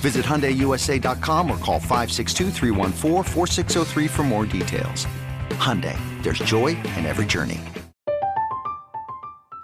Visit HyundaiUSA.com or call 562 for more details. Hyundai, there's joy in every journey.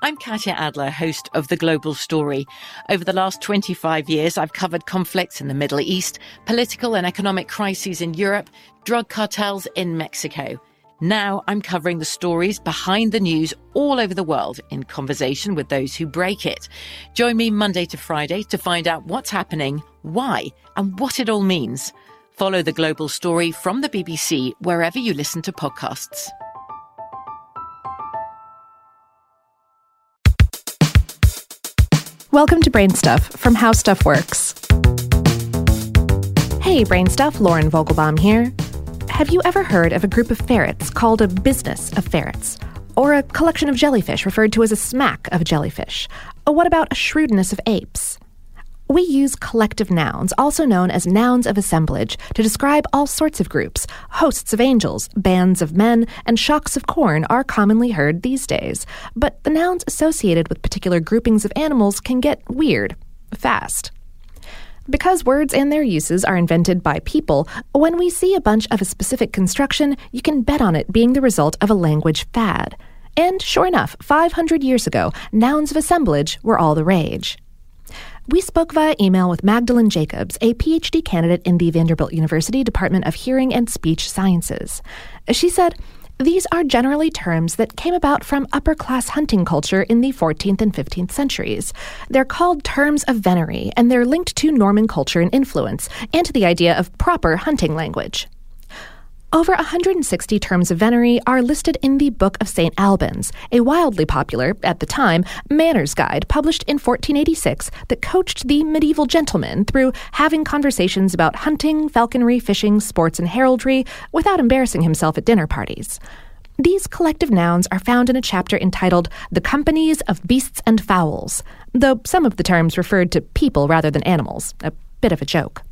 I'm Katya Adler, host of The Global Story. Over the last 25 years, I've covered conflicts in the Middle East, political and economic crises in Europe, drug cartels in Mexico. Now I'm covering the stories behind the news all over the world in conversation with those who break it. Join me Monday to Friday to find out what's happening, why, and what it all means. Follow the global story from the BBC wherever you listen to podcasts. Welcome to Brain Stuff from How Stuff Works. Hey, Brain Stuff, Lauren Vogelbaum here. Have you ever heard of a group of ferrets called a business of ferrets? Or a collection of jellyfish referred to as a smack of jellyfish? Or what about a shrewdness of apes? We use collective nouns, also known as nouns of assemblage, to describe all sorts of groups. Hosts of angels, bands of men, and shocks of corn are commonly heard these days. But the nouns associated with particular groupings of animals can get weird fast. Because words and their uses are invented by people, when we see a bunch of a specific construction, you can bet on it being the result of a language fad. And sure enough, 500 years ago, nouns of assemblage were all the rage. We spoke via email with Magdalene Jacobs, a PhD candidate in the Vanderbilt University Department of Hearing and Speech Sciences. She said, these are generally terms that came about from upper class hunting culture in the 14th and 15th centuries. They're called terms of venery, and they're linked to Norman culture and influence, and to the idea of proper hunting language. Over 160 terms of venery are listed in the Book of St. Albans, a wildly popular, at the time, manners guide published in 1486 that coached the medieval gentleman through having conversations about hunting, falconry, fishing, sports, and heraldry without embarrassing himself at dinner parties. These collective nouns are found in a chapter entitled The Companies of Beasts and Fowls, though some of the terms referred to people rather than animals, a bit of a joke.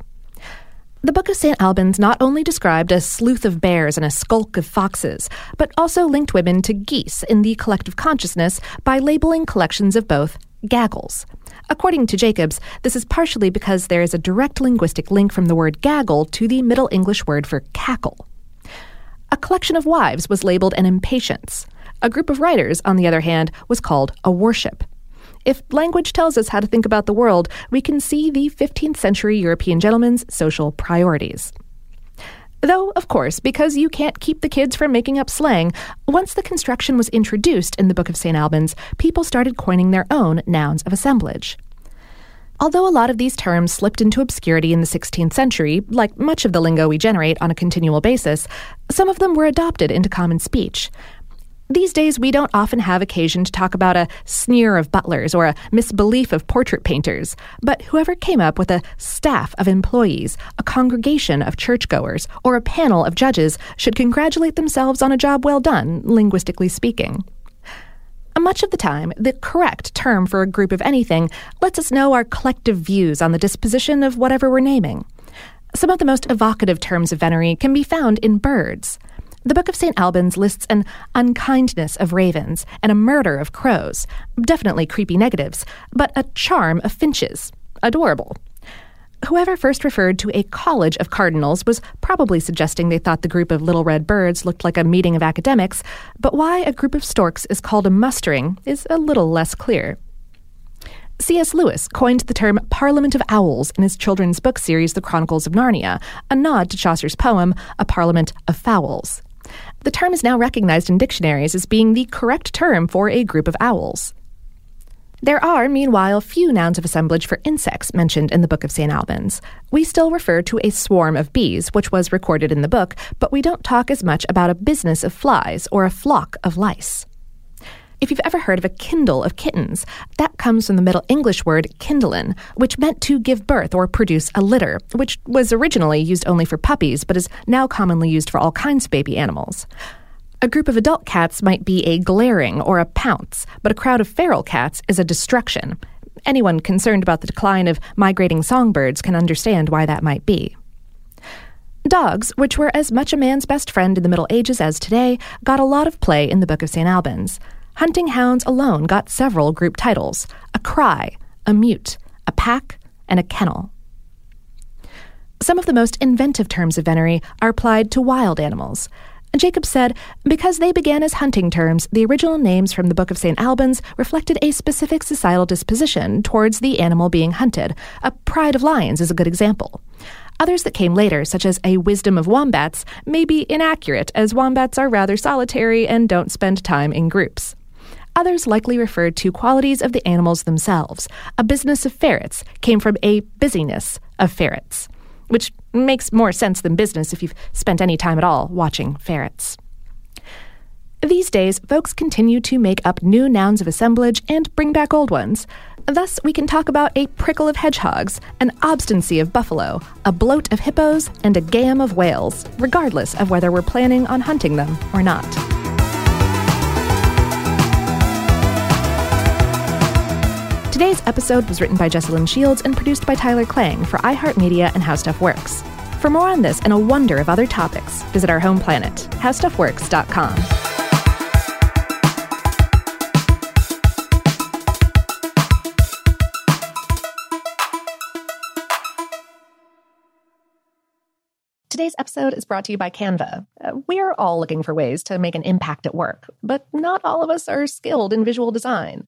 The Book of St. Albans not only described a sleuth of bears and a skulk of foxes, but also linked women to geese in the collective consciousness by labeling collections of both gaggles. According to Jacobs, this is partially because there is a direct linguistic link from the word gaggle to the Middle English word for cackle. A collection of wives was labeled an impatience. A group of writers, on the other hand, was called a worship. If language tells us how to think about the world, we can see the 15th century European gentleman's social priorities. Though, of course, because you can't keep the kids from making up slang, once the construction was introduced in the Book of St. Albans, people started coining their own nouns of assemblage. Although a lot of these terms slipped into obscurity in the 16th century, like much of the lingo we generate on a continual basis, some of them were adopted into common speech. These days, we don't often have occasion to talk about a sneer of butlers or a misbelief of portrait painters, but whoever came up with a staff of employees, a congregation of churchgoers, or a panel of judges should congratulate themselves on a job well done, linguistically speaking. Much of the time, the correct term for a group of anything lets us know our collective views on the disposition of whatever we're naming. Some of the most evocative terms of venery can be found in birds. The Book of St. Albans lists an unkindness of ravens and a murder of crows, definitely creepy negatives, but a charm of finches. Adorable. Whoever first referred to a college of cardinals was probably suggesting they thought the group of little red birds looked like a meeting of academics, but why a group of storks is called a mustering is a little less clear. C.S. Lewis coined the term Parliament of Owls in his children's book series The Chronicles of Narnia, a nod to Chaucer's poem A Parliament of Fowls. The term is now recognized in dictionaries as being the correct term for a group of owls. There are, meanwhile, few nouns of assemblage for insects mentioned in the Book of St. Albans. We still refer to a swarm of bees, which was recorded in the book, but we don't talk as much about a business of flies or a flock of lice. If you've ever heard of a kindle of kittens, that comes from the Middle English word kindlen, which meant to give birth or produce a litter, which was originally used only for puppies but is now commonly used for all kinds of baby animals. A group of adult cats might be a glaring or a pounce, but a crowd of feral cats is a destruction. Anyone concerned about the decline of migrating songbirds can understand why that might be. Dogs, which were as much a man's best friend in the Middle Ages as today, got a lot of play in the Book of St. Albans. Hunting hounds alone got several group titles a cry, a mute, a pack, and a kennel. Some of the most inventive terms of venery are applied to wild animals. Jacob said, because they began as hunting terms, the original names from the Book of St. Albans reflected a specific societal disposition towards the animal being hunted. A pride of lions is a good example. Others that came later, such as a wisdom of wombats, may be inaccurate, as wombats are rather solitary and don't spend time in groups. Others likely referred to qualities of the animals themselves. A business of ferrets came from a busyness of ferrets, which makes more sense than business if you've spent any time at all watching ferrets. These days, folks continue to make up new nouns of assemblage and bring back old ones. Thus, we can talk about a prickle of hedgehogs, an obstinacy of buffalo, a bloat of hippos, and a gam of whales, regardless of whether we're planning on hunting them or not. Today's episode was written by Jesslyn Shields and produced by Tyler Klang for iHeartMedia and How Stuff Works. For more on this and a wonder of other topics, visit our home planet, howstuffworks.com. Today's episode is brought to you by Canva. Uh, we're all looking for ways to make an impact at work, but not all of us are skilled in visual design.